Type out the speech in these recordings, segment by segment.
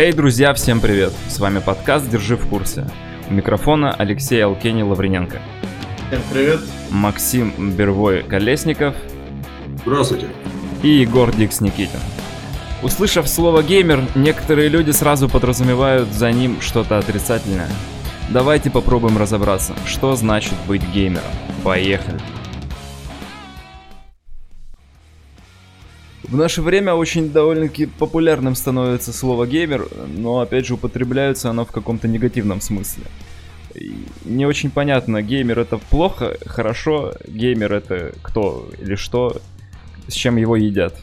Хей, друзья, всем привет! С вами подкаст «Держи в курсе». У микрофона Алексей Алкени Лаврененко. Всем привет. Максим Бервой Колесников. Здравствуйте. И Егор Дикс Никитин. Услышав слово «геймер», некоторые люди сразу подразумевают за ним что-то отрицательное. Давайте попробуем разобраться, что значит быть геймером. Поехали! В наше время очень довольно-таки популярным становится слово геймер, но опять же употребляется оно в каком-то негативном смысле. Не очень понятно, геймер это плохо, хорошо, геймер это кто или что, с чем его едят.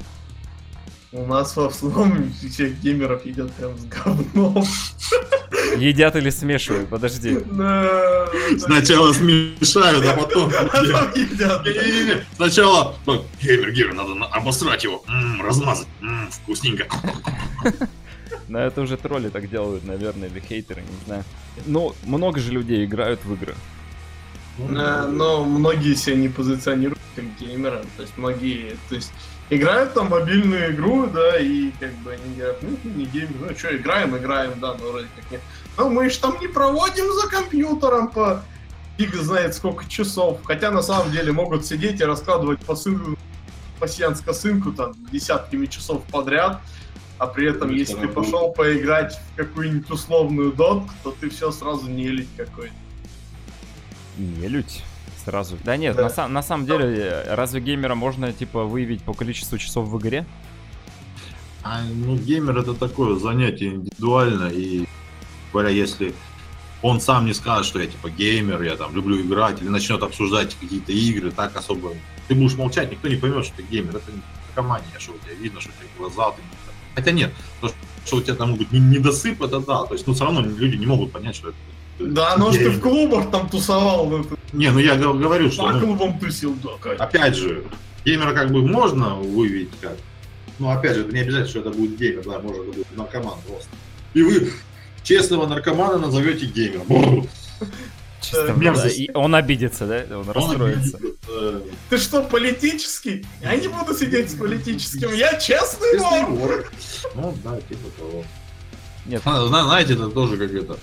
У нас в основном всех геймеров едят прям с говном. Едят или смешивают? Подожди. Сначала смешают, а потом едят. Сначала геймер, геймер, надо обосрать его, размазать, вкусненько. Но это уже тролли так делают, наверное, или хейтеры, не знаю. Ну, много же людей играют в игры. Но многие себя не позиционируют как геймера. То есть многие, то есть играют там мобильную игру, да, и как бы они говорят, ну, не геймер, ну что, играем, играем, да, но вроде как нет. Ну, мы же там не проводим за компьютером по фиг знает сколько часов. Хотя на самом деле могут сидеть и раскладывать посыл, пассианс косынку там десятками часов подряд, а при этом, если ты пошел поиграть в какую-нибудь условную дотку, то ты все сразу не лить какой-то. Не лють? Сразу. Да нет, да. На, на самом деле, разве геймера можно, типа, выявить по количеству часов в игре? А, ну, геймер это такое занятие индивидуально, и говоря, если он сам не скажет, что я типа геймер, я там люблю играть, или начнет обсуждать какие-то игры, так особо ты будешь молчать, никто не поймет, что ты геймер. Это не комания, что у тебя видно, что у тебя глаза, ты... хотя нет, то, что у тебя там могут недосып, это да, то есть, ну, все равно люди не могут понять, что это да, ну что ты в клубах там тусовал. Ну, не, ну я говорю, что... По ну, клубам тусил, да, конечно. Опять же, геймера как бы можно выявить как. Но опять же, это не обязательно, что это будет геймер, да, может это будет наркоман просто. И вы честного наркомана назовете геймером. Чисто да, и он обидится, да? Он, он расстроится. Обидится. Ты что, политический? Я не буду сидеть с политическим, я честный вор. Ну да, типа того. Нет. Знаете, это тоже как это.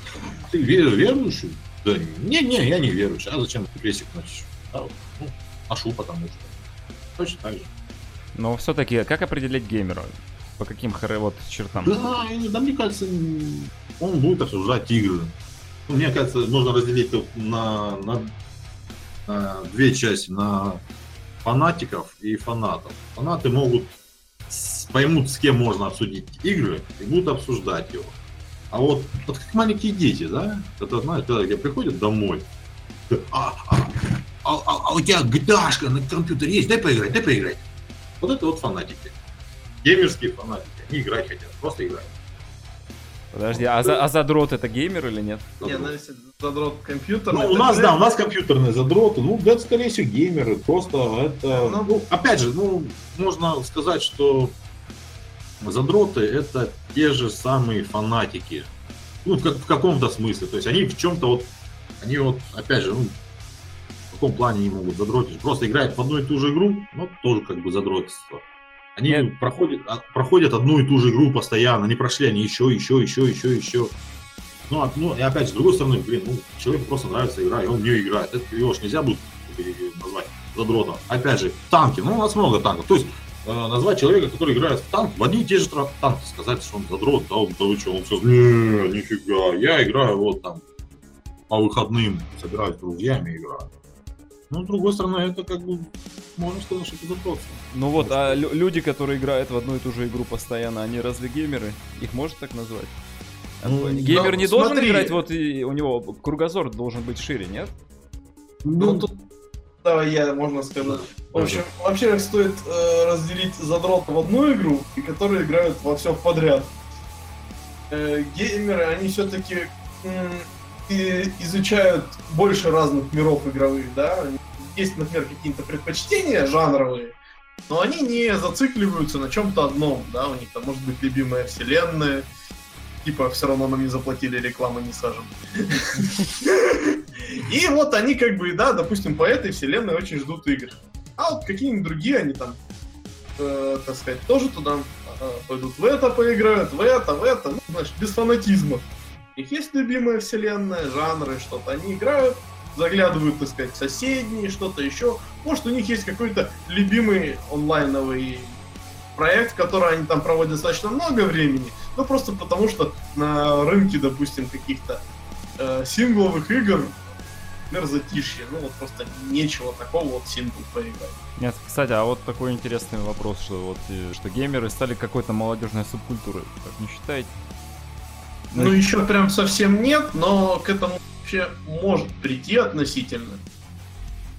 Ты верующий? Да не, не, я не верующий. А зачем крестик носишь? А, ну, ношу, потому что. Точно так же. Но все-таки, как определить геймера? По каким вот чертам? Да, да, мне кажется, он будет обсуждать игры. Мне кажется, можно разделить на, на, на две части. На фанатиков и фанатов. Фанаты могут поймут, с кем можно обсудить игры, и будут обсуждать его. А вот, вот как маленькие дети, да, это знаешь, когда тебе приходят домой, а, а, а, а, а у тебя гдашка на компьютере есть, дай поиграть, дай поиграть. Вот это вот фанатики. Геймерские фанатики, они играть хотят, просто играть. Подожди, а, за, а задрот это геймер или нет? Не, ну если задрот компьютерный. Ну, у нас, да, у нас компьютерные задроты. Ну, это, скорее всего, геймеры. Просто это. Ну, ну, опять же, ну, можно сказать, что задроты это те же самые фанатики. Ну, как, в каком-то смысле. То есть они в чем-то вот. Они вот, опять же, ну, в каком плане они могут задротить? Просто играют в одну и ту же игру, ну, тоже как бы задротство. Они Нет. проходят, а, проходят одну и ту же игру постоянно, они прошли, они еще, еще, еще, еще, еще. Ну, а, ну, и опять же, с другой стороны, блин, ну, человеку просто нравится игра, и он в нее играет. Это его ж нельзя будет назвать задротом. Опять же, танки, ну, у нас много танков. То есть, э, назвать человека, который играет в танк, в одни и те же танки, сказать, что он задрот, да, он, да вы что, он все, не, нифига, я играю вот там по выходным, собираюсь с друзьями играю. Ну, с другой стороны, это как бы, можно сказать, что это задротство. Ну вот, а люди, которые играют в одну и ту же игру постоянно, они разве геймеры? Их можно так назвать? Ну, Геймер ну, не смотри. должен играть, вот и у него кругозор должен быть шире, нет? Ну, ну тут давай я, можно сказать. В общем, вообще стоит э, разделить задрота в одну игру, и которые играют во все подряд. Э, геймеры, они все-таки э, изучают больше разных миров игровых, да, есть, например, какие-то предпочтения жанровые, но они не зацикливаются на чем-то одном, да, у них там может быть любимая вселенная, типа все равно нам не заплатили, рекламы не сажем. И вот они как бы, да, допустим, по этой вселенной очень ждут игр. А вот какие-нибудь другие, они там э, так сказать, тоже туда э, пойдут в это поиграют, в это, в это, ну, знаешь, без фанатизма. У них есть любимая вселенная, жанры, что-то. Они играют, заглядывают, так сказать, соседние, что-то еще. Может, у них есть какой-то любимый онлайновый проект, который они там проводят достаточно много времени, но просто потому, что на рынке, допустим, каких-то э, сингловых игр мерзотишье. Ну вот просто нечего такого вот сингл поиграть. Нет, кстати, а вот такой интересный вопрос, что вот э, что геймеры стали какой-то молодежной субкультурой. Так не считаете? Ну, ну еще прям совсем нет, но к этому вообще может прийти относительно.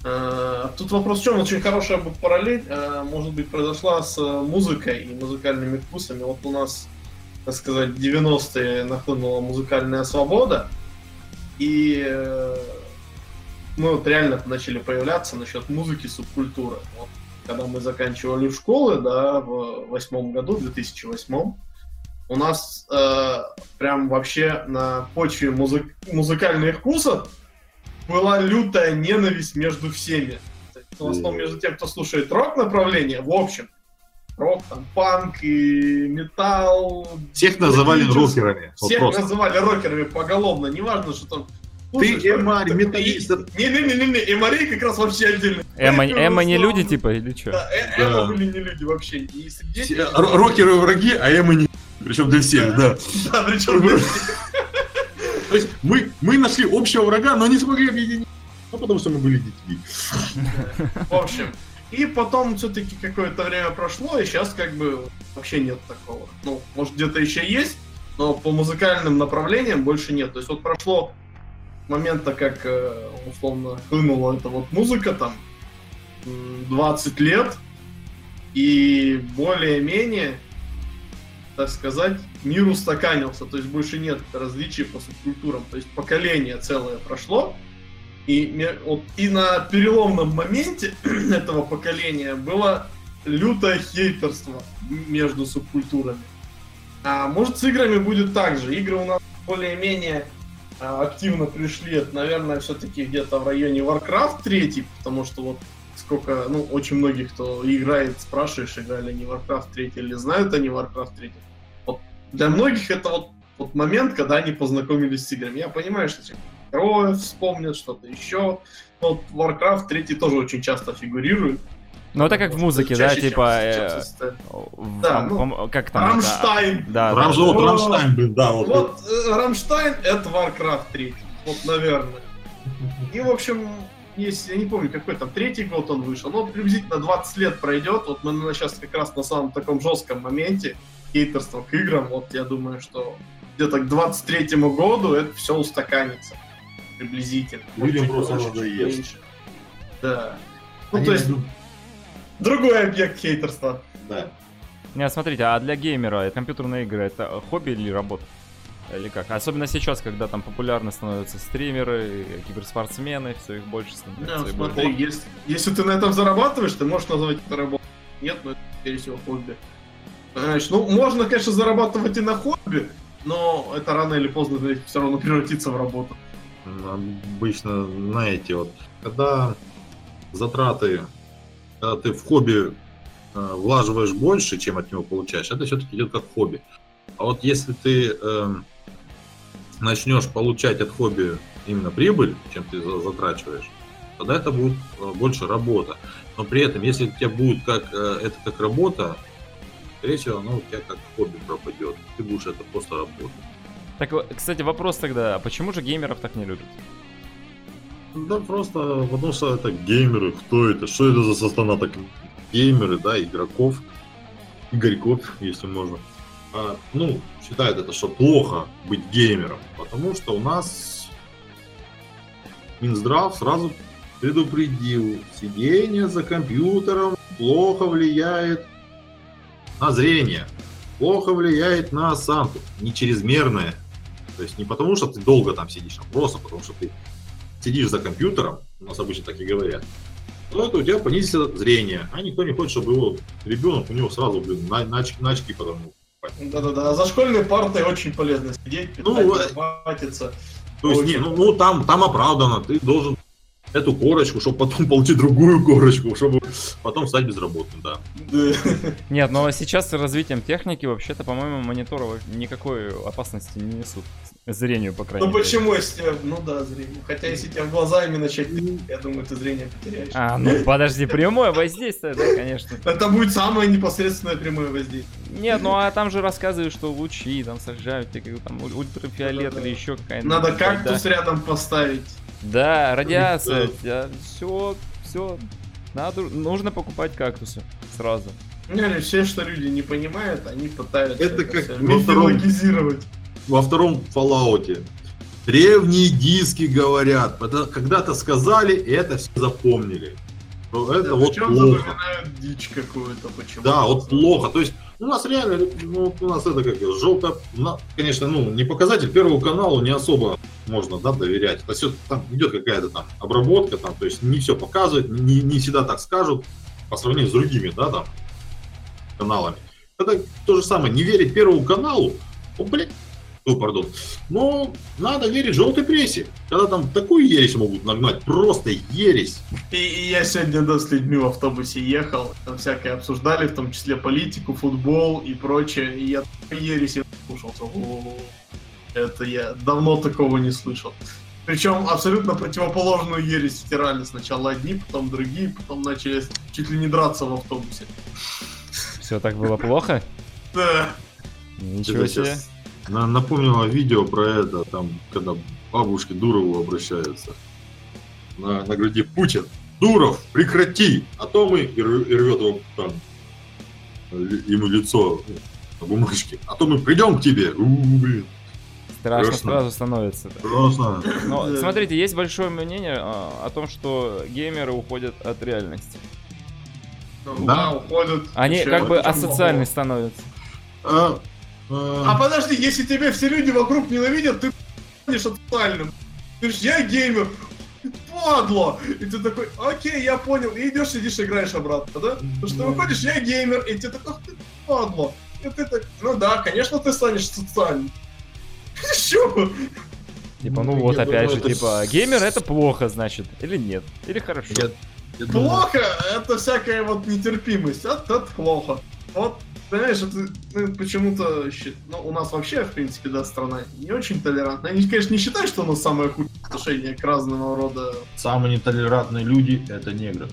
Э, тут вопрос в чем? Очень хорошая параллель, э, может быть, произошла с музыкой и музыкальными вкусами. Вот у нас, так сказать, 90-е нахлынула музыкальная свобода, и мы вот реально начали появляться насчет музыки субкультуры. Вот, когда мы заканчивали школы, да, в восьмом году, 2008 у нас э, прям вообще на почве музык музыкальных вкусов была лютая ненависть между всеми. В основном между тем, кто слушает рок направление, в общем, рок, там, панк и металл. Всех называли рокерами. Всех вот называли рокерами поголовно, неважно, что там ты эмарь, металлист. Не-не-не, эмарей как раз вообще отдельно. Эма, эма не люди, типа, или что? Да, эма были не люди вообще. Рокеры враги, а эма не... Причем для всех, да. Да, причем для То есть мы, мы нашли общего врага, но не смогли объединить. Ну, потому что мы были детьми. В общем, и потом все-таки какое-то время прошло, и сейчас как бы вообще нет такого. Ну, может где-то еще есть, но по музыкальным направлениям больше нет. То есть вот прошло момента, как э, условно хлынула эта вот музыка, там 20 лет, и более-менее, так сказать, мир устаканился, то есть больше нет различий по субкультурам, то есть поколение целое прошло, и, вот, и на переломном моменте этого поколения было лютое хейтерство между субкультурами. А может с играми будет так же. Игры у нас более-менее активно пришли, это, наверное, все-таки где-то в районе Warcraft 3, потому что вот сколько, ну, очень многих, кто играет, спрашиваешь, играли они Warcraft 3 или знают они Warcraft 3. Вот для многих это вот, вот момент, когда они познакомились с играми. Я понимаю, что героев вспомнят, что-то еще. Но вот Warcraft 3 тоже очень часто фигурирует. Ну это как в музыке, да, типа... Э, да, ну, как там? Рамштайн. Да, вот Рамштайн, блин, да. Вот, вот э, Рамштайн это Warcraft 3, вот, наверное. И, в общем, если, я не помню, какой там, третий год он вышел, но приблизительно 20 лет пройдет, вот мы сейчас как раз на самом таком жестком моменте хейтерства к играм, вот я думаю, что где-то к 23 году это все устаканится приблизительно. Людям просто надоест. Да. Ну, Они то есть, другой объект хейтерства. Да. Не, смотрите, а для геймера компьютерные игры это хобби или работа? Или как? Особенно сейчас, когда там популярны становятся стримеры, киберспортсмены, все их больше становится. Да, смотри, если, если ты на этом зарабатываешь, ты можешь назвать это работой. Нет, но это, скорее всего, хобби. Понимаешь, ну, можно, конечно, зарабатывать и на хобби, но это рано или поздно все равно превратится в работу. Обычно, знаете, вот, когда затраты когда ты в хобби э, влаживаешь больше, чем от него получаешь, это все-таки идет как хобби. А вот если ты э, начнешь получать от хобби именно прибыль, чем ты затрачиваешь, тогда это будет э, больше работа. Но при этом, если у тебя будет как э, это как работа, скорее всего, оно у тебя как хобби пропадет. Ты будешь это просто работать. Так, кстати, вопрос тогда, а почему же геймеров так не любят? Да просто потому что это геймеры, кто это, что это за состав так геймеры, да, игроков, игорьков, если можно. А, ну, считают это, что плохо быть геймером, потому что у нас Минздрав сразу предупредил, сидение за компьютером плохо влияет на зрение, плохо влияет на осанку, не чрезмерное. То есть не потому, что ты долго там сидишь, а просто потому, что ты сидишь за компьютером, у нас обычно так и говорят, то это у тебя понизится зрение. А никто не хочет, чтобы его ребенок, у него сразу, блин, на, на, очки, на очки потому. Да-да-да, за школьной партой очень полезно сидеть, питать, ну, батиться. То есть, не, ну, ну там, там оправдано, ты должен эту корочку, чтобы потом получить другую корочку, чтобы потом стать безработным, да. Нет, но сейчас с развитием техники вообще-то, по-моему, мониторы никакой опасности не несут. Зрению, по крайней ну, мере. Ну почему, если ну да, зрение. Хотя если тебя в глаза именно начать, я думаю, ты зрение потеряешь. А, ну подожди, прямое воздействие, да, конечно. Это будет самое непосредственное прямое воздействие. Нет, ну а там же рассказывают, что лучи там сажают, там ультрафиолет или еще какая-нибудь. Надо кактус рядом поставить. Да, радиация, все, все. Надо, нужно покупать кактусы сразу. Не, все, что люди не понимают, они пытаются это, это как мифологизировать во втором Fallout. Древние диски говорят. Когда-то сказали, и это все запомнили. Это да, вот плохо. дичь какую-то, почему? Да, вот плохо. То есть у нас реально, ну, у нас это как желто, конечно, ну, не показатель Первому каналу не особо можно, да, доверять. Это все, там идет какая-то там обработка, там, то есть не все показывают, не, не всегда так скажут по сравнению с другими, да, там, каналами. Это то же самое, не верить Первому каналу, ну, блядь, о, пардон. Но надо верить желтой прессе. Когда там такую ересь могут нагнать, просто ересь. И, и я сегодня да, с людьми в автобусе ехал, там всякое обсуждали, в том числе политику, футбол и прочее. И я ересь слушал. Это я давно такого не слышал. Причем абсолютно противоположную ересь втирали. Сначала одни, потом другие, потом начали чуть ли не драться в автобусе. Все так было плохо? Да. Ничего себе. Напомнило видео про это, там, когда бабушки Дурову обращаются. На, на груди Путин. Дуров, прекрати! А то мы... И рвет его там ему лицо ну, на бумажке. А то мы придем к тебе. У, блин. Страшно Страшно. сразу становится. Страшно. Но смотрите, есть большое мнение а, о том, что геймеры уходят от реальности. Да, да уходят. Они как бы асоциальны становятся. А, а подожди, если тебя все люди вокруг ненавидят, ты станешь социальным. Ты ж я геймер, падло! И ты такой, окей, я понял, и идешь, сидишь, играешь обратно, да? Потому что ты выходишь, я геймер, и ты такой, ты падло. И ты так, ну да, конечно, ты станешь социальным. Чё? Типа, ну, ну вот опять думаю, же, типа, геймер это плохо, значит, или нет, или хорошо. Я, я плохо, думаю... это всякая вот нетерпимость, это, это плохо. Вот Понимаешь, это ну, почему-то ну, у нас вообще, в принципе, да, страна не очень толерантная. Они, конечно, не считают, что у нас самое худшее отношение к разного рода... Самые нетолерантные люди — это негры.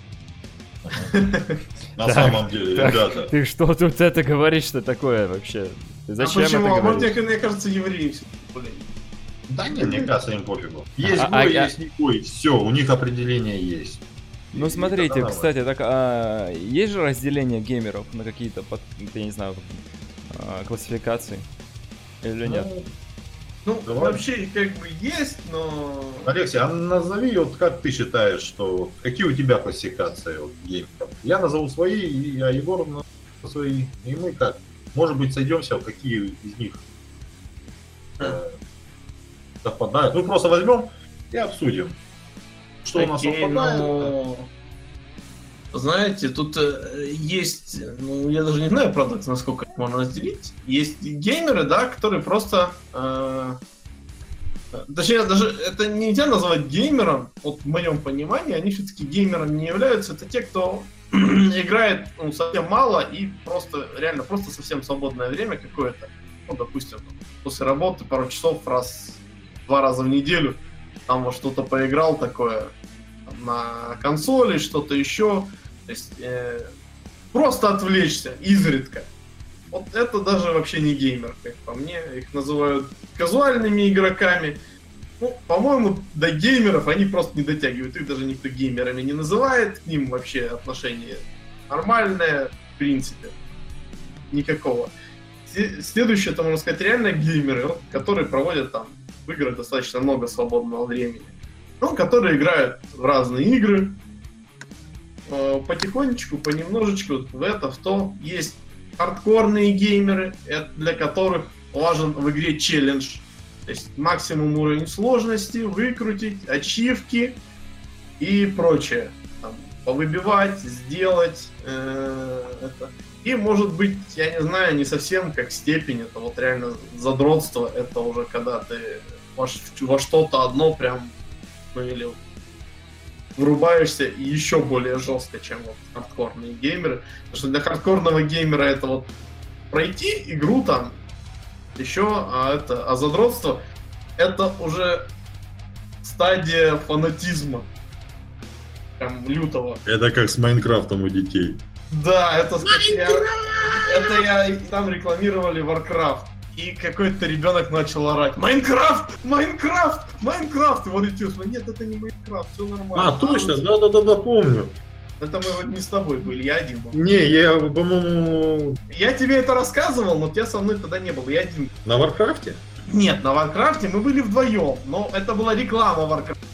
На самом деле, ребята. Ты что тут это говоришь-то такое вообще? Зачем а почему? А мне, мне кажется, евреи все Да нет, мне кажется, им пофигу. Есть а, гой, а, есть не гой, все, у них определение есть. Ну смотрите, кстати, так а, есть же разделение геймеров на какие-то, я не знаю, а, классификации или нет? Ну, ну вообще как бы есть, но... Алексей, а назови, вот как ты считаешь, что какие у тебя классификации вот, геймеров? Я назову свои, а Егор свои, и мы как? Может быть, сойдемся, какие из них э, совпадают. Ну, просто возьмем и обсудим. Что Окей, у нас совпадает? Но... Знаете, тут э, есть, ну, я даже не знаю, правда, насколько это можно разделить. Есть геймеры, да, которые просто... Э, точнее, даже это нельзя назвать геймером, вот в моем понимании, они все-таки геймером не являются. Это те, кто играет ну, совсем мало и просто, реально, просто совсем свободное время какое-то. Ну, допустим, после работы пару часов раз, два раза в неделю там во что-то поиграл такое на консоли, что-то еще. То есть э, просто отвлечься изредка. Вот это даже вообще не геймер, как по мне. Их называют казуальными игроками. Ну, по-моему, до геймеров они просто не дотягивают. Их даже никто геймерами не называет. К ним вообще отношение нормальное, в принципе. Никакого. Следующее, это, можно сказать, реально геймеры, которые проводят там в играх достаточно много свободного времени. Ну, которые играют в разные игры, э, потихонечку, понемножечку в это, в то. Есть хардкорные геймеры, для которых важен в игре челлендж. То есть максимум уровень сложности, выкрутить, ачивки и прочее. Там, повыбивать, сделать э, это. И может быть, я не знаю, не совсем как степень, это вот реально задротство, это уже когда ты во, во что-то одно прям, ну или врубаешься и еще более жестко, чем вот хардкорные геймеры. Потому что для хардкорного геймера это вот пройти игру там, еще, а это, а задротство, это уже стадия фанатизма. Прям лютого. Это как с Minecraft ом у детей. Да, это, я, это я там рекламировали Warcraft. И какой-то ребенок начал орать Minecraft! Minecraft! Minecraft! Вот и чувство, нет, это не Minecraft, все нормально. А, точно, да-да-да, помню. Это мы вот не с тобой были, я один был. Не, я, по-моему... Я тебе это рассказывал, но тебя со мной тогда не было, я один. На Warcraft е? Нет, на Warcraft е мы были вдвоем, но это была реклама Warcraft а.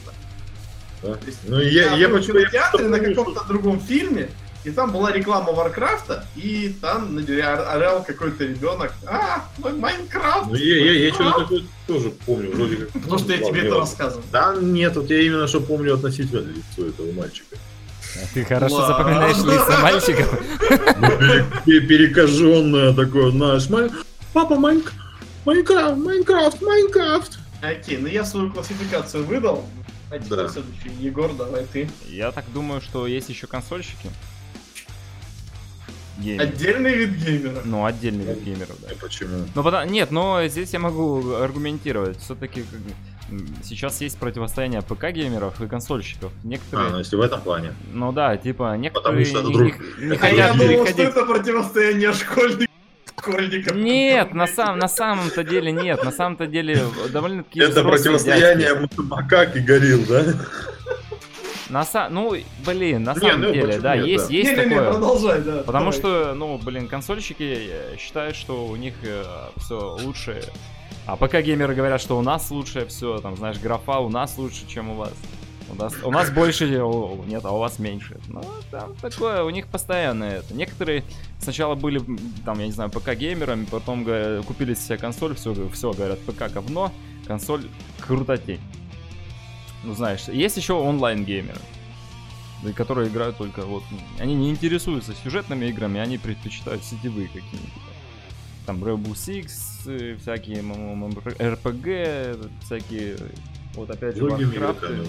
Да? Ну, я, я, я был в кинотеатре на каком-то другом фильме, и там была реклама Warcraft а, и там орал какой-то ребенок. А, Minecraft! Ну, я, я, я что-то такое тоже помню, вроде как. Потому что я тебе это рассказывал. Да нет, вот я именно что помню относительно лицо этого мальчика. Ты хорошо Ладно. запоминаешь лица мальчиков. Ну, перекаженное такое, знаешь, папа Minecraft, Minecraft, Minecraft, Minecraft. Окей, ну я свою классификацию выдал. А да. следующий. Егор, давай ты. Я так думаю, что есть еще консольщики. Геймер. Отдельный вид геймера. Ну, отдельный вид геймеров, да. Почему? Ну, потому... Нет, но здесь я могу аргументировать. Все-таки сейчас есть противостояние ПК-геймеров и консольщиков. Некоторые... А, ну если в этом плане. Ну да, типа, некоторые Потому что друг... не, не, не хотят Я думал, что это противостояние школьников школьников. Нет, на, сам, на самом-то деле нет. На самом-то деле довольно-таки... Это противостояние макак и горил, да? На са... Ну, блин, на не, самом ну, деле, да, нет, есть, да. есть не, такое. Не, не, продолжай, да. Потому давай. что, ну, блин, консольщики считают, что у них э, все лучше. А пока геймеры говорят, что у нас лучше все, там, знаешь, графа у нас лучше, чем у вас. У нас, у нас больше, нет, а у вас меньше. Ну, там такое, у них постоянно это. Некоторые сначала были, там, я не знаю, ПК-геймерами, потом говорят, купили себе консоль, все, все, говорят, ПК говно, консоль крутотень. Ну, знаешь, есть еще онлайн-геймеры, которые играют только вот... Они не интересуются сюжетными играми, они предпочитают сетевые какие-нибудь. Там Rainbow Six, э, всякие RPG, всякие... Вот опять же, Warcraft.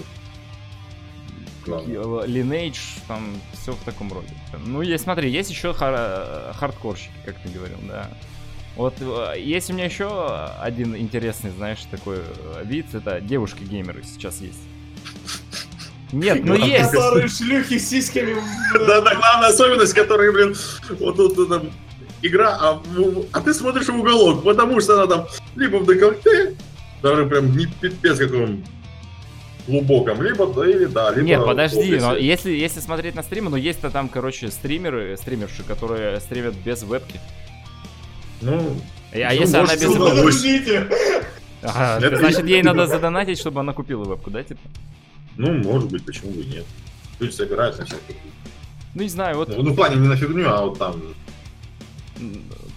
Lineage, там все в таком роде. Ну, есть, смотри, есть еще хар- хардкорщики, как ты говорил, да. Вот э, есть у меня еще один интересный, знаешь, такой э, вид, это девушки-геймеры сейчас есть. Нет, ну есть. Которые шлюхи с сиськами. Да, да, главная особенность, которая, блин, вот тут там игра, а, а ты смотришь в уголок, потому что она там либо в декольте, даже прям не пипец каком глубоком, либо да, или да, либо Нет, подожди, но если, если смотреть на стримы, ну есть-то там, короче, стримеры, стримерши, которые стримят без вебки. Ну, а ну, если она без! Ага, значит, ей надо задонатить, чтобы она купила вебку, да, типа? Ну, может быть, почему бы нет. Люди собираются на всякие. Ну, не знаю, вот... Ну, в плане не на фигню, а вот там...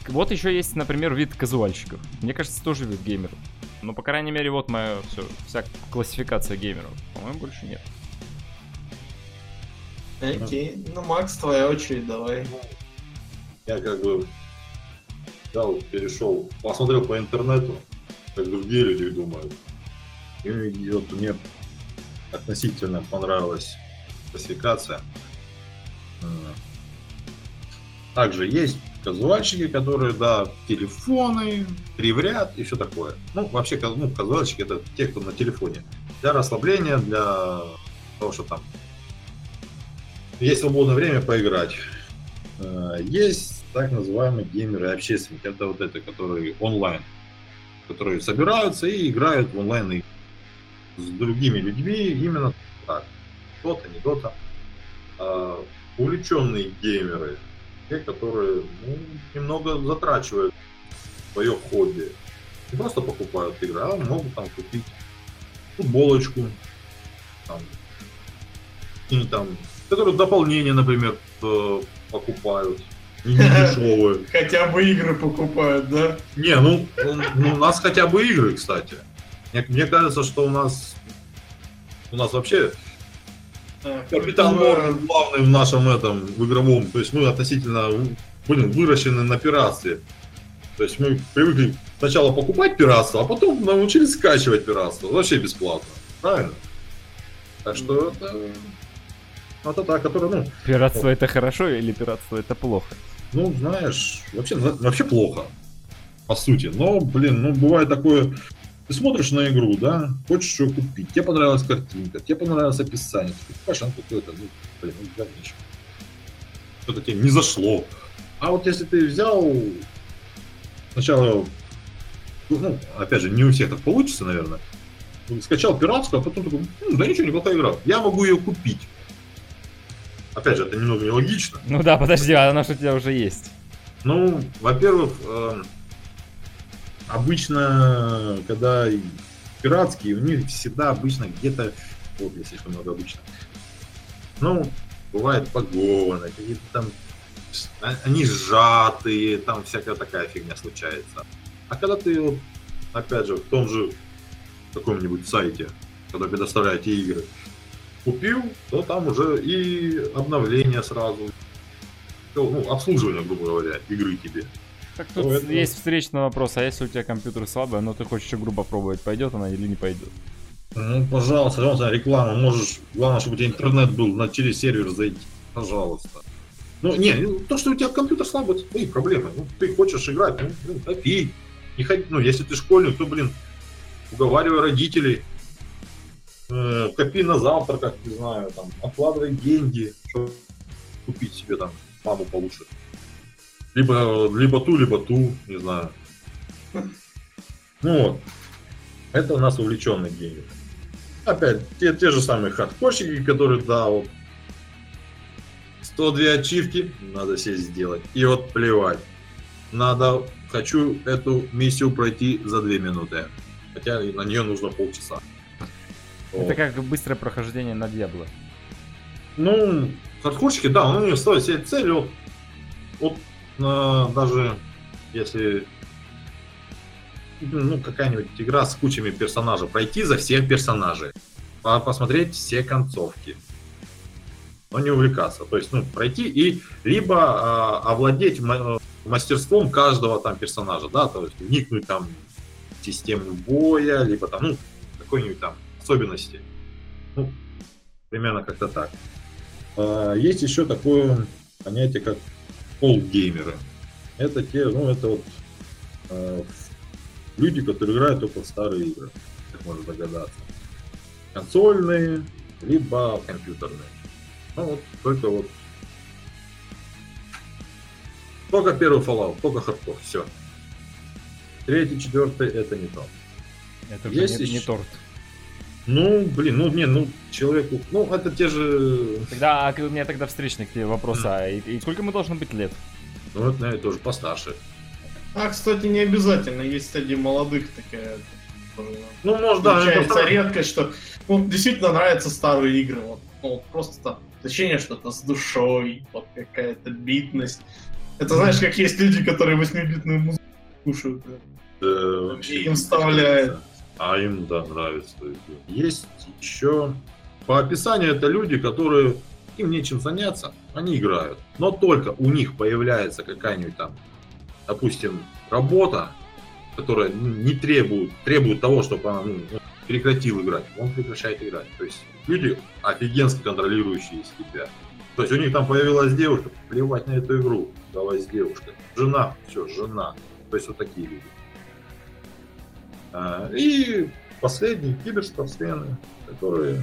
Вот еще есть, например, вид казуальщиков. Мне кажется, тоже вид геймеров. Но, по крайней мере, вот моя все, вся классификация геймеров. По-моему, больше нет. Окей. Ну, Макс, твоя очередь, давай. Я как бы взял, перешел, посмотрел по интернету, как другие люди думают. И, вот мне относительно понравилась классификация. Также есть казуальщики, которые, да, телефоны, три в ряд и все такое. Ну, вообще, ну, казуальщики это те, кто на телефоне. Для расслабления, для того, что там есть свободное время поиграть. Э, есть так называемые геймеры общественники. Это вот это, которые онлайн, которые собираются и играют в онлайн игры с другими людьми именно так. Дота, не дота. А, увлеченные геймеры, те, которые ну, немного затрачивают свое хобби. Не просто покупают игры, а могут там купить футболочку, там, и там, которые дополнения, например, э, покупают не дешевые. Хотя бы игры покупают, да? Не, ну, ну у нас хотя бы игры, кстати. Мне, мне кажется, что у нас у нас вообще капитан Морган главный в нашем этом в игровом. То есть мы относительно блин, выращены на пиратстве. То есть мы привыкли сначала покупать пиратство, а потом научились скачивать пиратство. Вообще бесплатно. Правильно? Так что это Ну, это та, которая, ну... Пиратство это хорошо или пиратство это плохо? Ну, знаешь, вообще, вообще плохо. По сути. Но, блин, ну, бывает такое... Ты смотришь на игру, да, хочешь что купить, тебе понравилась картинка, тебе понравилось описание, ты покупаешь, а какое-то, ну, блин, ну, говнище. Что-то тебе не зашло. А вот если ты взял сначала, ну, опять же, не у всех так получится, наверное, скачал пиратскую, а потом такой, ну, да ничего, неплохая игра, я могу ее купить. Опять же, это немного нелогично. Ну да, подожди, а она что у тебя уже есть? Ну, во-первых, э, обычно, когда пиратские, у них всегда обычно где-то, вот, если слишком много обычно, ну, бывает погоны, какие-то там, а, они сжатые, там всякая такая фигня случается. А когда ты, опять же, в том же каком-нибудь сайте, когда предоставляете игры, купил, то там уже и обновление сразу, ну, обслуживание, грубо говоря, игры тебе. Так тут это... есть встречный вопрос, а если у тебя компьютер слабый, но ты хочешь игру попробовать, пойдет она или не пойдет? Ну, пожалуйста, пожалуйста, реклама, можешь, главное, чтобы у тебя интернет был, на через сервер зайти, пожалуйста. Ну, не, ну, то, что у тебя компьютер слабый, это твои проблемы. Ну, ты хочешь играть, ну, блин, копи. Не ходи, ну, если ты школьник, то, блин, уговаривай родителей, э, копи на завтра, как не знаю, там, откладывай деньги, чтобы купить себе там маму получше. Либо, либо ту, либо ту, не знаю. Ну вот. Это у нас увлеченный геймер. Опять, те, те же самые хардкорщики, которые, да, вот 102 ачивки, надо сесть сделать. И вот плевать. Надо, хочу эту миссию пройти за 2 минуты. Хотя на нее нужно полчаса. Это как быстрое прохождение на Диабло. Ну, хардкорщики, да, он у него ставит себе цель, вот, вот э, даже если ну, какая-нибудь игра с кучами персонажей, пройти за всех персонажей, посмотреть все концовки, но не увлекаться. То есть, ну, пройти и либо э, овладеть мастерством каждого там персонажа, да, то есть вникнуть там в систему боя, либо там, ну, какой-нибудь там особенности. Ну, примерно как-то так. А, есть еще такое понятие, как полгеймеры. Это те, ну, это вот э, люди, которые играют только в старые игры, как можно догадаться. Консольные, либо компьютерные. Ну вот, только вот только первый Fallout, только хардкор, все. Третий, четвертый это не то. Это уже Есть не, еще... не торт. Ну, блин, ну не, ну человеку, ну это те же. Тогда а у меня тогда встречный к тебе вопрос, а и, и сколько мы должны быть лет? Ну это, наверное, тоже постарше. А, кстати, не обязательно, есть среди молодых такая. Ну, может, да. Получается это... редкость, что ну, действительно нравятся старые игры. Вот, ну, вот просто там ощущение что-то с душой, вот какая-то битность. Это знаешь, как есть люди, которые 8-битную музыку слушают. Да, и им вставляют. А им, да, нравится. Есть еще... По описанию это люди, которые им нечем заняться, они играют. Но только у них появляется какая-нибудь там, допустим, работа, которая не требует, требует того, чтобы она ну, прекратил играть, он прекращает играть. То есть люди офигенски контролирующие себя. То есть у них там появилась девушка, плевать на эту игру, давай с девушкой. Жена, все, жена. То есть вот такие люди. А, и последние киберспортсмены, которые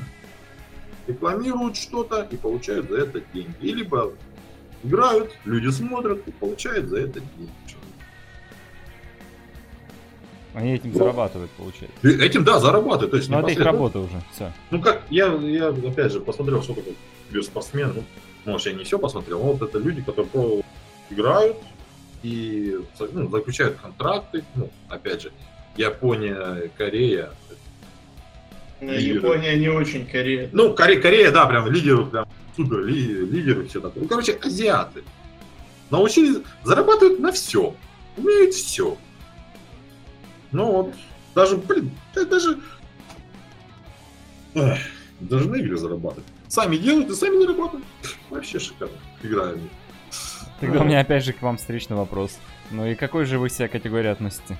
рекламируют что-то и получают за это деньги. И либо играют, люди смотрят и получают за это деньги. Они этим вот. зарабатывают, получается. Этим, да, зарабатывают. То есть ну, это их работа уже, все. Ну, как, я, я опять же посмотрел, что такое киберспортсмен. Ну, может, я не все посмотрел, но вот это люди, которые играют и ну, заключают контракты. Ну, опять же, Япония, Корея. Ну, Япония не очень Корея. Ну, Корея, Корея, да, прям лидеры, прям супер ли, лидеры, все такое. Ну, короче, азиаты. Научились, зарабатывают на все. Умеют все. Ну вот, даже, блин, даже... Эх, даже на игры зарабатывают. Сами делают и сами зарабатывают. Вообще шикарно. Играем. Тогда у меня опять же к вам встречный вопрос. Ну и какой же вы себя категории относите?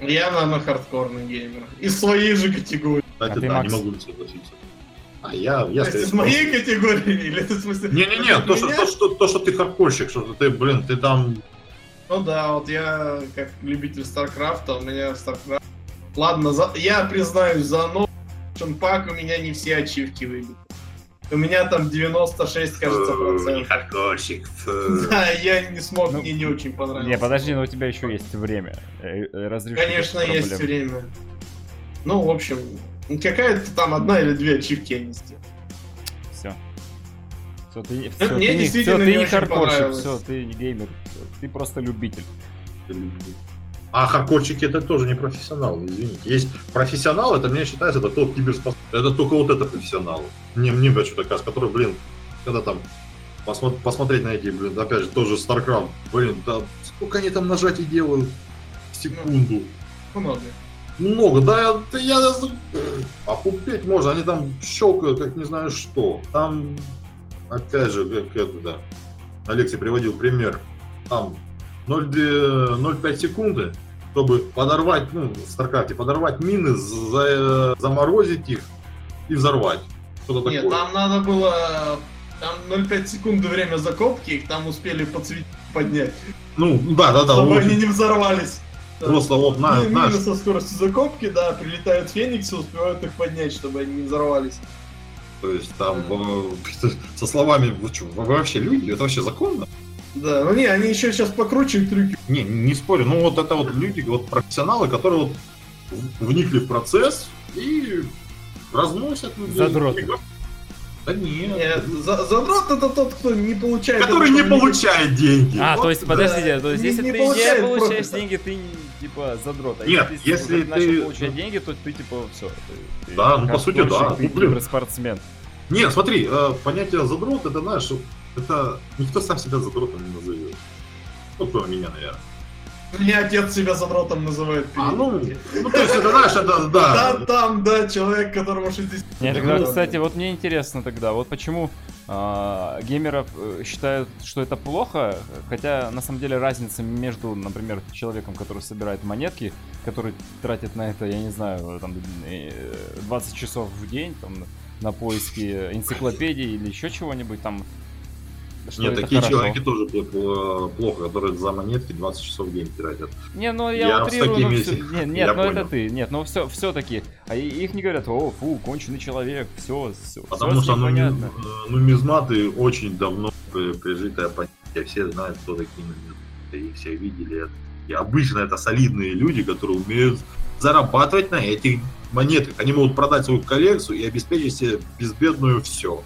Я, наверное, хардкорный геймер. И своей же категории. Кстати, а да, Макс? не могу согласиться. А я, я то есть из моей категории или ты в смысле? Не-не-не, то что, то, что, то, что ты хардкорщик, что ты, блин, ты там... Ну да, вот я как любитель Старкрафта, у меня Старкрафт... Ладно, за... я признаюсь, за новый пак у меня не все ачивки выбиты. У меня там 96, кажется, процентов. хардкорщик. Да, я не смог, ну, мне не очень понравилось. Не, подожди, но у тебя еще есть время. Э, э, разрешить Конечно, есть время. Ну, в общем, какая-то там одна или две ачивки я не сделал. Все. Все, ты, все, Мне ты, действительно все, ты не, не хардкорщик, все, ты не геймер, ты просто любитель. А хардкорчики это тоже не профессионалы, извините. Есть профессионал, это мне считается, это тот киберспорт. Это только вот это профессионал. Не мне что-то кажется, который, блин, когда там посмотри, посмотреть на эти, блин, опять же, тоже StarCraft, блин, да сколько они там нажатий делают в секунду. Много. Много, да, я, я купить можно, они там щелкают, как не знаю что. Там, опять же, как это, да, Алексей приводил пример, там 0,5 секунды, чтобы подорвать, ну, в Старкрафте, подорвать мины, за, заморозить их и взорвать. Что-то Нет, такое. там надо было... Там 0,5 секунды время закопки, их там успели подсветить, поднять. Ну, да, да, да. Чтобы они не взорвались. Просто вот на... Мины наш... со скоростью закопки, да, прилетают фениксы, успевают их поднять, чтобы они не взорвались. То есть там со словами, вы что, вы вообще люди? Это вообще законно? Да, ну не, они еще сейчас покруче трюки. Не, не спорю, ну вот это вот люди, вот профессионалы, которые вот вникли в процесс и разносят людей. Задроты. Да нет. нет за, задрот это тот, кто не получает... Который не получает деньги. А, вот, то есть, подождите, да, то есть, если не ты не получаешь профита. деньги, ты типа задрот. А нет, если, если ты... начал получать деньги, то ты типа все. Ты, да, ну по сути да. Ты, ну, блин. спортсмен. Нет, смотри, э, понятие задрот, это, знаешь, это никто сам себя задротом не назовет. Ну, кроме меня, наверное. Мне отец себя задротом называет. А, ну, ну, то есть это, знаешь, это, да. Да, там, да, человек, которому 60 Нет, тогда, кстати, вот мне интересно тогда, вот почему э, геймеров считают, что это плохо, хотя на самом деле разница между, например, человеком, который собирает монетки, который тратит на это, я не знаю, там 20 э, часов в день, там, на поиски энциклопедии или еще чего-нибудь там, что Нет, такие хорошо. человеки тоже плохо, которые за монетки 20 часов в день тратят. Не, ну я, я утрирую, но все... Нет, нет ну это ты. Нет, ну все, все-таки. А их не говорят, о, фу, конченый человек, все, все. Потому все что ну, понятно. нумизматы очень давно прижитое понятие. Все знают, кто такие нумизматы. Их все видели. И обычно это солидные люди, которые умеют зарабатывать на этих монетках. Они могут продать свою коллекцию и обеспечить себе безбедную все.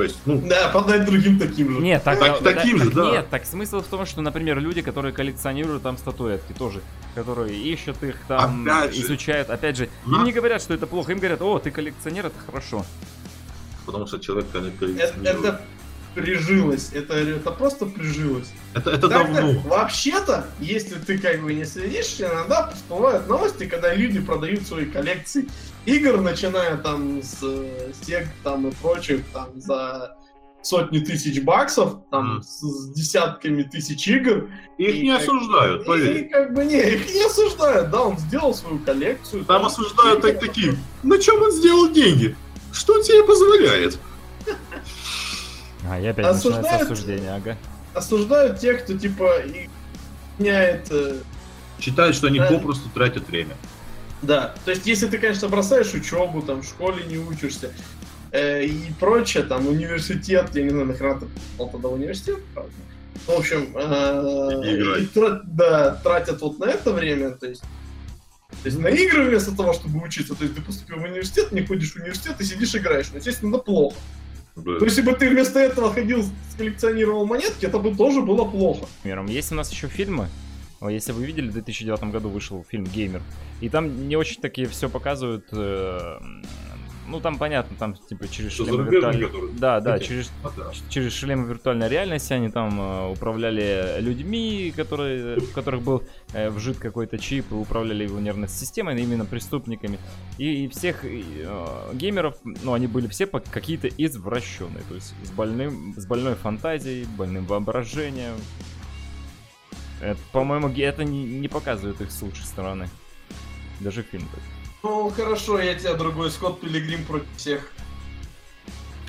То есть, ну... Да, подать другим таким же. Нет, так, так, да, таким так, же, да. Нет, так смысл в том, что, например, люди, которые коллекционируют там статуэтки тоже, которые ищут их там, опять изучают. Же. Опять же, На... им не говорят, что это плохо, им говорят, о, ты коллекционер, это хорошо. Потому что человек коллекционирует. Это, это прижилось. Это, это просто прижилось. Это, это давно. Вообще-то, если ты как бы не следишь, иногда всплывают новости, когда люди продают свои коллекции игр, начиная там с, с тех там и прочих там за сотни тысяч баксов, там mm. с, с десятками тысяч игр. Их и, не как, осуждают, поверь. И, как бы не, их не осуждают, да, он сделал свою коллекцию. Там, там осуждают так, такие, на чем он сделал деньги? Что тебе позволяет? А, я опять осуждают, начинается осуждение, ага. Осуждают тех, кто, типа, меняет... Э, Считают, что они да. попросту тратят время. Да, то есть, если ты, конечно, бросаешь учебу, там, в школе не учишься, э, и прочее, там, университет, я не знаю, нахрена ты попал тогда в университет, правда? В общем, э, и тра- да, тратят вот на это время, то есть, то есть на игры вместо того, чтобы учиться, то есть ты поступил в университет, не ходишь в университет и сидишь играешь, ну, естественно, плохо. Да. То есть, если бы ты вместо этого ходил, коллекционировал монетки, это бы тоже было плохо. Примером, есть у нас еще фильмы. Если вы видели, в 2009 году вышел фильм «Геймер». И там не очень такие все показывают э, ну, там понятно, там, типа, через шлемы виртуальной... Да, да, через, а, да. через шлемы виртуальной реальности они там э, управляли людьми, которые, в которых был э, вжит какой-то чип, и управляли его нервной системой, именно преступниками. И, и всех э, геймеров, ну, они были все какие-то извращенные, то есть с, больным, с больной фантазией, больным воображением. Это, по-моему, это не, не показывает их с лучшей стороны. Даже фильм такой. Ну, хорошо, я тебя другой Скотт Пилигрим против всех.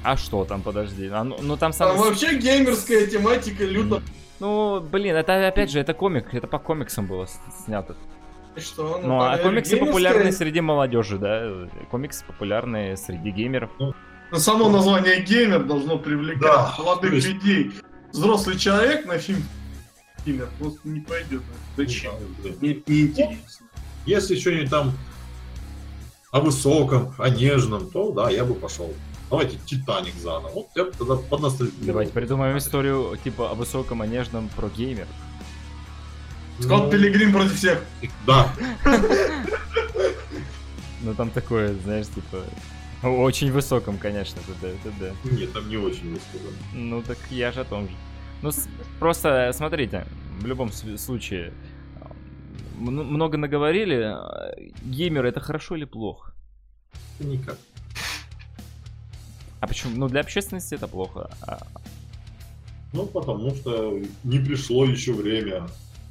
А что там, подожди? А, ну, ну там сам... Там вообще геймерская тематика люто. Ну, блин, это опять же, это комик, это по комиксам было снято. И что? Ну, ну а комиксы геймерская... популярны среди молодежи, да? Комиксы популярны среди геймеров. Ну, но само название геймер должно привлекать да, молодых есть... людей. Взрослый человек на фильм геймер просто не пойдет. Зачем? Да, да. Мне не интересно. Если что-нибудь там о высоком, о нежном, то да, я бы пошел. Давайте Титаник заново. Вот я бы тогда подностальгировал. Давайте придумаем историю типа о высоком, о нежном про геймер. Скотт ну... Пилигрим против всех. Да. Ну там такое, знаешь, типа... Очень высоком, конечно, это да, это да. Нет, там не очень высоком. Ну так я же о том же. Ну просто смотрите, в любом случае, много наговорили. Геймеры это хорошо или плохо? Никак. А почему? Ну, для общественности это плохо. А... Ну, потому что не пришло еще время.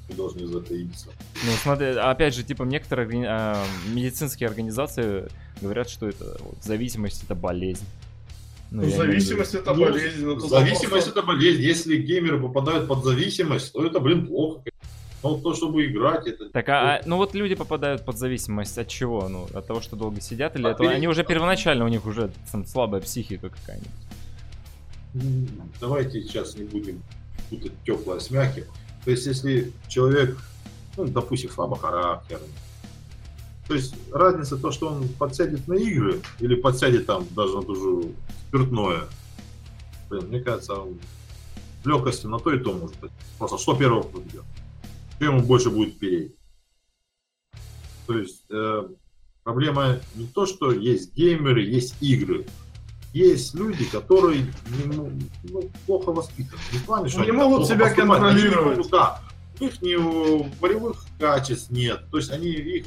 Мы должны затаиться. Ну, смотри, опять же, типа, некоторые органи... а, медицинские организации говорят, что это вот, зависимость это болезнь. Ну, ну зависимость это ну, болезнь. Ну, зависимость это болезнь. Если геймеры попадают под зависимость, то это, блин, плохо. Ну, то, чтобы играть, это... Так, а, а, ну вот люди попадают под зависимость от чего? Ну, от того, что долго сидят, или а это... Они уже первоначально, у них уже там слабая психика какая-нибудь. Давайте сейчас не будем путать теплое с мягким. То есть, если человек, ну, допустим, слабохарактерный, то есть разница то, что он подсядет на игры или подсядет там даже на ту же спиртное. Блин, мне кажется, он в легкости на то и то может быть. Просто что первого победет что ему больше будет переть. То есть э, проблема не то, что есть геймеры, есть игры. Есть люди, которые ну, ну, плохо воспитаны. Не, плане, что не могут себя контролировать. Они, да, у них не болевых качеств нет. То есть они их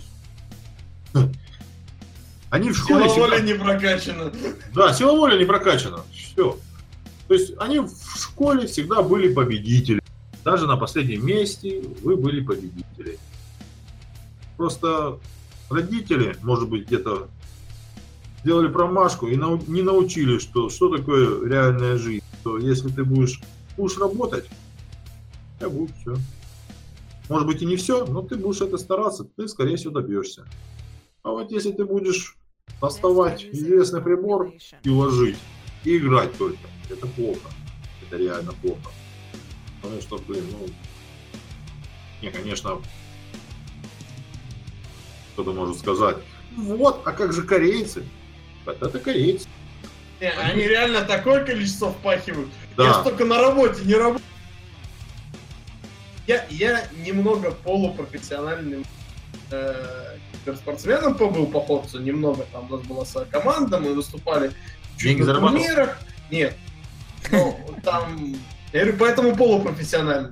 они в школе... Сила воли не прокачана. Да, сила воли не прокачана. Все. То есть они в школе всегда были победители. Даже на последнем месте вы были победители. Просто родители, может быть, где-то сделали промашку и нау- не научили, что, что такое реальная жизнь. То если ты будешь, будешь работать, я буду все. Может быть и не все, но ты будешь это стараться, ты, скорее всего, добьешься. А вот если ты будешь доставать известный прибор и ложить, и играть только, это плохо. Это реально плохо. Потому что, блин, ну... Не, конечно, кто-то может сказать, вот, а как же корейцы? Это корейцы. Не, они... они реально такое количество впахивают. Да. Я только на работе не работаю. Я, я немного полупрофессиональным э, спортсменом побыл по ходцу, немного. Там у нас была своя команда, мы выступали чуть на турнирах. Нет. Ну, там я говорю, поэтому полупрофессиональный.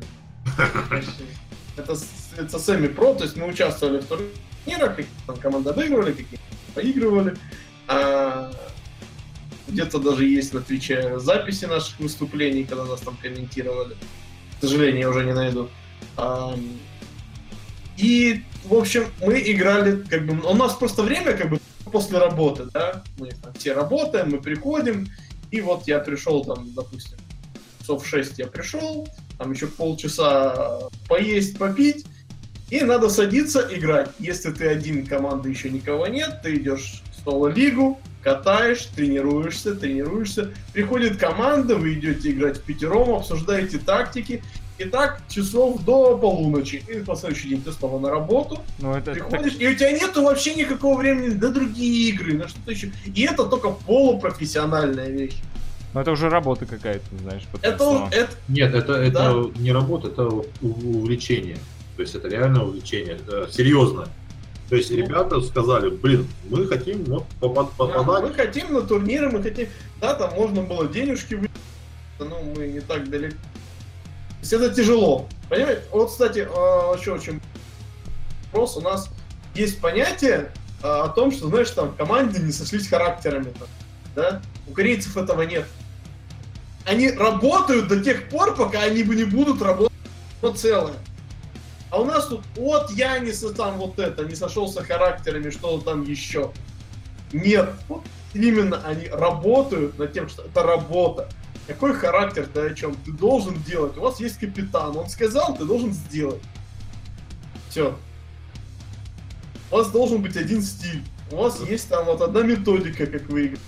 Это, это семи-про, то есть мы участвовали в турнирах, там команды обыгрывали, какие-то поигрывали. А, где-то даже есть на Твиче записи наших выступлений, когда нас там комментировали. К сожалению, я уже не найду. А, и, в общем, мы играли, как бы, у нас просто время, как бы, после работы, да, мы там все работаем, мы приходим, и вот я пришел там, допустим, часов 6 я пришел, там еще полчаса поесть, попить, и надо садиться играть. Если ты один, команды еще никого нет, ты идешь в соло-лигу, катаешь, тренируешься, тренируешься. Приходит команда, вы идете играть в пятером, обсуждаете тактики. И так часов до полуночи. И на следующий день ты снова на работу. Ну, это приходишь, так... и у тебя нету вообще никакого времени на другие игры, на что-то еще. И это только полупрофессиональная вещь. Ну это уже работа какая-то, знаешь. Это, это... Нет, это, это да. не работа, это увлечение. То есть это реально увлечение, это серьезно. То есть ну. ребята сказали, блин, мы хотим вот, попадать. Да, мы хотим на турниры, мы хотим. Да, там можно было денежки выйти, но мы не так далеко. Есть это тяжело. Понимаете? Вот, кстати, а, еще очень вопрос. У нас есть понятие а, о том, что, знаешь, там команды не сошлись характерами. Да? У корейцев этого нет. Они работают до тех пор, пока они не будут работать но целое. А у нас тут вот я не со там вот это, не сошелся характерами, что там еще. Нет. Вот именно они работают над тем, что это работа. Какой характер ты о чем? Ты должен делать. У вас есть капитан. Он сказал, ты должен сделать. Все. У вас должен быть один стиль. У вас есть там вот одна методика, как вы играете.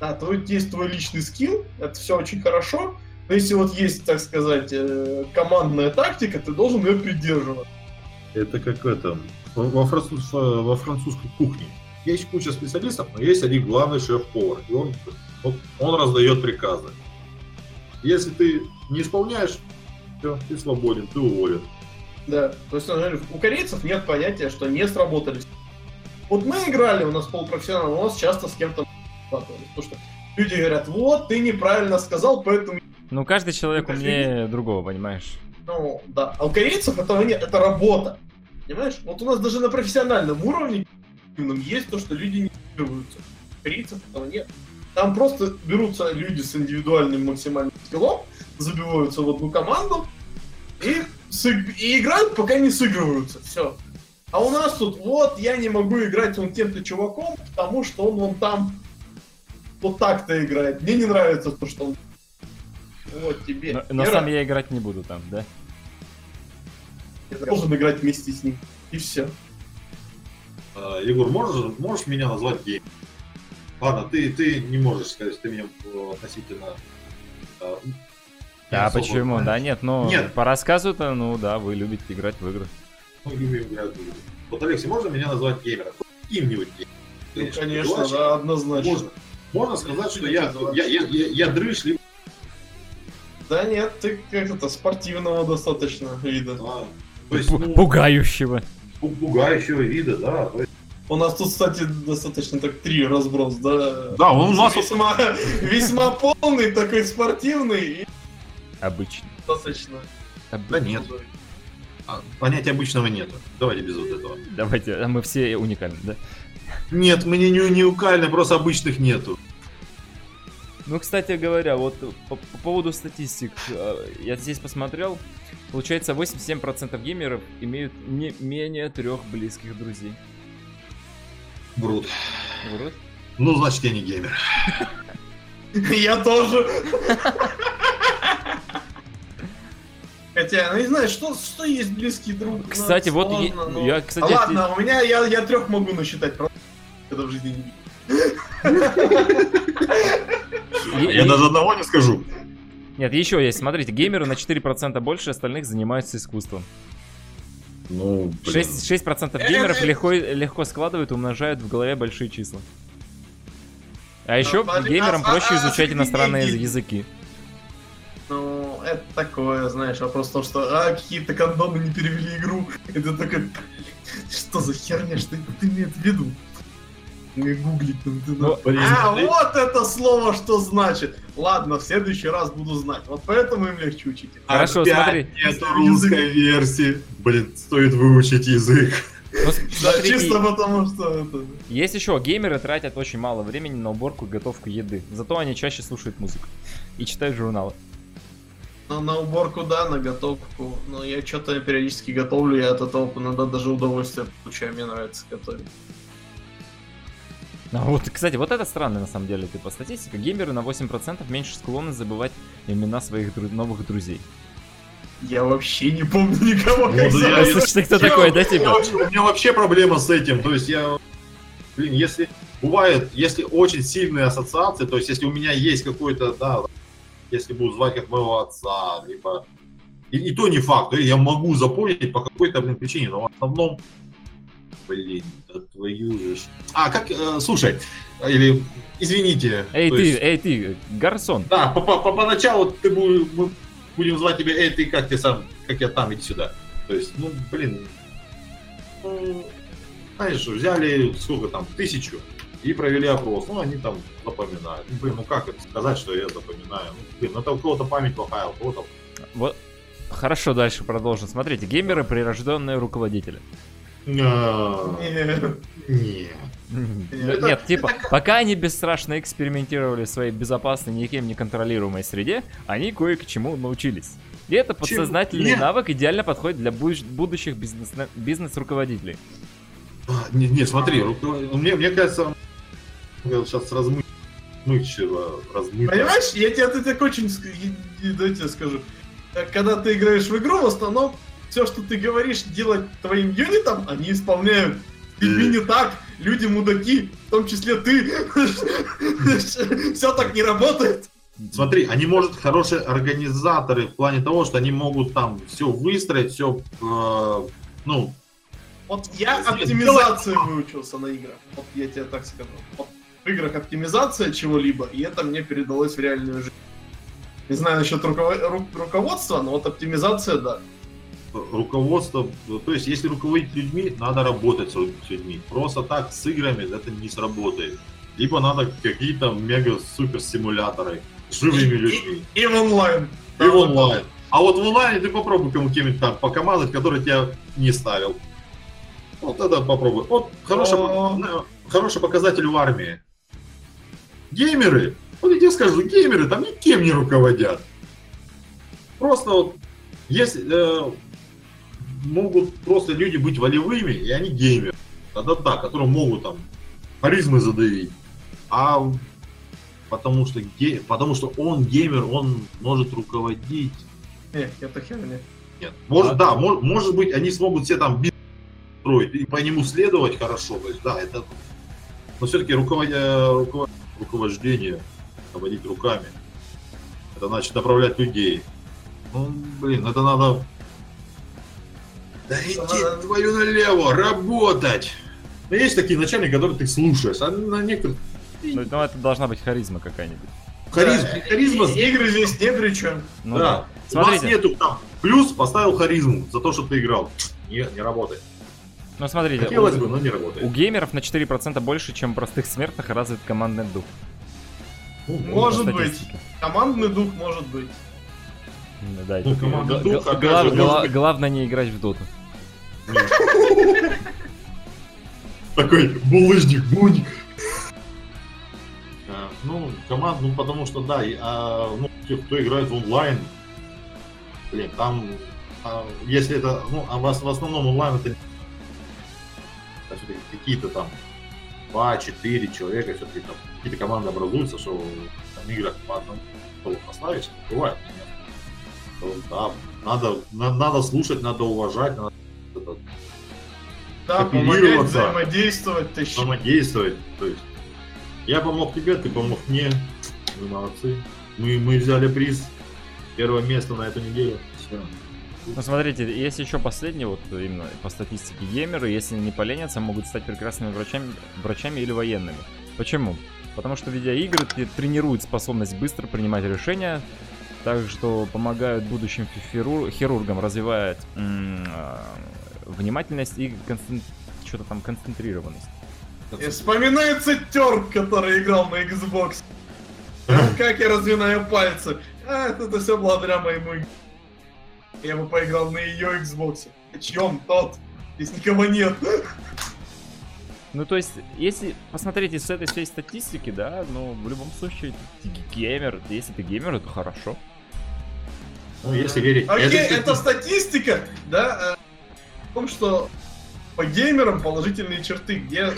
Да, то есть твой личный скилл, это все очень хорошо, но если вот есть, так сказать, э, командная тактика, ты должен ее придерживаться. Это как это, во, француз, во французской кухне. Есть куча специалистов, но есть один главный шеф-повар, и он, он, он раздает приказы. Если ты не исполняешь, все, ты свободен, ты уволен. Да, то есть у корейцев нет понятия, что не сработались. Вот мы играли, у нас полупрофессионал, у нас часто с кем-то потому что люди говорят, вот, ты неправильно сказал, поэтому... Ну, каждый человек умнее другого, понимаешь? Ну, да. А у корейцев этого нет, это работа. Понимаешь? Вот у нас даже на профессиональном уровне есть то, что люди не играются. У корейцев этого нет. Там просто берутся люди с индивидуальным максимальным скиллом, забиваются в одну команду и, и играют, пока не сыгрываются. Все. А у нас тут, вот, я не могу играть вон тем-то чуваком, потому что он вон там вот так-то играет. Мне не нравится то, что он... Вот тебе. Но, но сам я играть не буду там, да? Я должен играть вместе с ним. И все. А, Егор, можешь, можешь меня назвать гейм? Ладно, ты, ты не можешь сказать, ты меня э, относительно... А, да, почему? Знаешь. Да, нет, ну, нет. по рассказу-то, ну да, вы любите играть в игры. Мы любим играть в игры. Вот, Алексей, можно меня назвать геймером? Каким-нибудь геймером? Ну, конечно, да, однозначно. Можно. Можно сказать, что я, я, я, я, я дрыш, либо... Да нет, ты как это, спортивного достаточно вида. А, то есть, ну, пугающего. Пугающего вида, да. У нас тут, кстати, достаточно так три разброс, да? Да, он у нас... Весьма, весьма полный, такой спортивный и... Обычный. Достаточно. Да нет. А, понятия обычного нету. Давайте без вот этого. Давайте, а мы все уникальны, да? Нет, мне не, не уникально, просто обычных нету. Ну, кстати говоря, вот по, по поводу статистик, э, я здесь посмотрел, получается 87% геймеров имеют не менее трех близких друзей. Брут. Брут? Ну, значит, я не геймер. Я тоже. Хотя, ну не знаю, что, что есть близкий друг. Кстати, вот сложно, я, но... я, кстати, а ладно, у меня я, я трех могу насчитать, правда, когда в жизни не Я даже одного не скажу. Нет, еще есть. Смотрите, геймеры на 4% больше остальных занимаются искусством. Ну, блин. 6%, 6% геймеров легко, легко складывают и умножают в голове большие числа. А еще а, геймерам а, проще а, изучать иностранные языки. Ну, это такое, знаешь, вопрос в том, что а, какие-то кондомы не перевели игру. Это такой, что за херня, что ты имеешь в виду? Гуглить там. Ну, а, вот это слово что значит. Ладно, в следующий раз буду знать. Вот поэтому им легче учить. Хорошо, Опять смотри. Нет русской версии. Блин, стоит выучить язык. Ну, да, чисто потому что это... Есть еще, геймеры тратят очень мало времени на уборку и готовку еды. Зато они чаще слушают музыку и читают журналы. Ну, на уборку, да, на готовку. Но я что-то периодически готовлю, я от этого иногда даже удовольствие получаю, мне нравится готовить. А вот, кстати, вот это странно на самом деле, типа статистика. Геймеры на 8% меньше склонны забывать имена своих дру- новых друзей. Я вообще не помню никого, как ну, я, Слушай, ты кто я, такой, да, типа? У меня вообще проблема с этим, то есть я... Блин, если... Бывает, если очень сильные ассоциации, то есть если у меня есть какой-то, да, если буду звать как моего отца, либо... И, и то не факт, я могу запомнить по какой-то, блин, причине, но в основном Блин, да твою же... А, как, э, слушай, или, извините. Эй ты, есть... эй ты, гарсон. Да, по, по, по, поначалу ты будешь, мы будем звать тебя, эй ты, как ты сам, как я там, иди сюда. То есть, ну, блин, ну, знаешь, взяли сколько там, тысячу, и провели опрос. Ну, они там запоминают. Ну, блин, ну как это сказать, что я запоминаю? Ну, блин, ну, это у кого-то память плохая, у кого-то... Вот, хорошо, дальше продолжим. Смотрите, геймеры прирожденные руководители. Нет. Нет, типа, пока они бесстрашно экспериментировали в своей безопасной, никем не контролируемой среде, они кое к чему научились. И это подсознательный навык идеально подходит для будущих бизнес-руководителей. Не, не, смотри, мне, мне кажется, сейчас размыть. Понимаешь, я тебе, я тебе очень я тебе скажу. Когда ты играешь в игру, в основном все, что ты говоришь делать твоим юнитам, они исполняют. С не так, люди мудаки, в том числе ты. Все так не работает. Смотри, они, может, хорошие организаторы в плане того, что они могут там все выстроить, все, э, ну... Вот я оптимизацию выучился на играх, вот я тебе так скажу. Вот в играх оптимизация чего-либо, и это мне передалось в реальную жизнь. Не знаю насчет руковод... ру... руководства, но вот оптимизация, да. Руководство, то есть если руководить людьми, надо работать с людьми. Просто так с играми это не сработает. Либо надо какие-то мега-супер симуляторы с живыми людьми. И, и в онлайн. И в онлайн. А вот в онлайне ты попробуй кому-нибудь там покомандовать, который тебя не ставил. Вот это попробуй. Вот хороший, хороший показатель в армии. Геймеры, вот я тебе скажу, геймеры там никем не руководят. Просто вот, если э, могут просто люди быть волевыми, и они геймеры. Тогда да, которые могут там харизмы задавить. А потому что, ге, потому что он геймер, он может руководить. Нет, это херня. Нет. Может, а, да, может, может быть, они смогут все там строить и по нему следовать хорошо. То есть, да, это. Но все-таки руководя, руководя руковождение, наводить руками. Это значит направлять людей. Ну, блин, это надо... Да иди твою налево, работать! Но есть такие начальники, которые ты слушаешь, а на некоторых... Ну, ну это должна быть харизма какая-нибудь. Харизма, да, харизма. Игры здесь не при чем. Ну, да. да. У нас нету там плюс, поставил харизму за то, что ты играл. Не, не работает. Ну смотрите, Хотелось у, бы, но не работает. у геймеров на 4% больше, чем у простых смертных развит командный дух. Ну, может быть. Командный дух может быть. Да, ну, командный дух, г- глав, же, гла- быть... Главное не играть в доту. Такой булыжник, буник. А, ну, команд, ну потому что да, а, ну, те, кто играет в онлайн, блин, там, а, если это, ну, а в, в основном онлайн это какие-то там 2-4 человека, все-таки там какие-то команды образуются, что в играх по одному поставишь, бывает. Да, надо, надо, надо слушать, надо уважать, надо да, помогать, взаимодействовать, ты Взаимодействовать, то есть я помог тебе, ты помог мне, мы молодцы. Мы, мы взяли приз, первое место на эту неделю. Все. Ну смотрите, есть еще последний, вот именно по статистике геймеры, если не поленятся, могут стать прекрасными врачами, врачами или военными. Почему? Потому что видеоигры тренируют способность быстро принимать решения, так что помогают будущим хирургам развивать а, внимательность и концент... что-то там концентрированность. И вспоминается Терк, который играл на Xbox. Как я разминаю пальцы. А, это все благодаря моему я бы поиграл на ее Xbox. Чьем тот? Здесь никого нет. Ну, то есть, если посмотреть из этой всей статистики, да, ну, в любом случае, ты геймер, если ты геймер, это хорошо. Ну, если верить. Окей, okay, это статистика, да, э, в том, что по геймерам положительные черты, где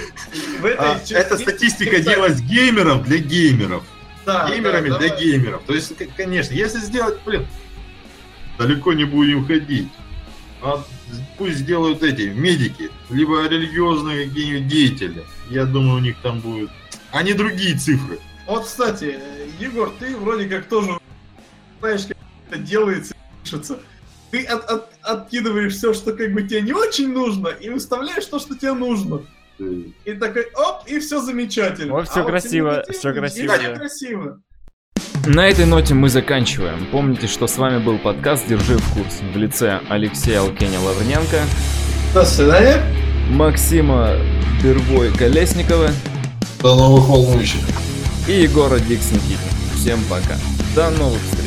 в этой а, черте... Это статистика делать геймеров для геймеров. Да, Геймерами да, для да. геймеров. То есть, конечно, если сделать, блин, далеко не будем ходить. А пусть сделают эти медики, либо религиозные какие-нибудь деятели. Я думаю, у них там будет... А не другие цифры. Вот, кстати, Егор, ты вроде как тоже знаешь, как это делается, пишется. Ты от, от, откидываешь все, что как бы тебе не очень нужно, и выставляешь то, что тебе нужно. И такой, оп, и все замечательно. Вот все а красиво, вот все красиво. Все красиво. На этой ноте мы заканчиваем. Помните, что с вами был подкаст «Держи в курсе» в лице Алексея Алкеня Лаврененко. До свидания. Максима Бервой Колесникова. До новых волнующих. И Егора Дикс Никитин. Всем пока. До новых встреч.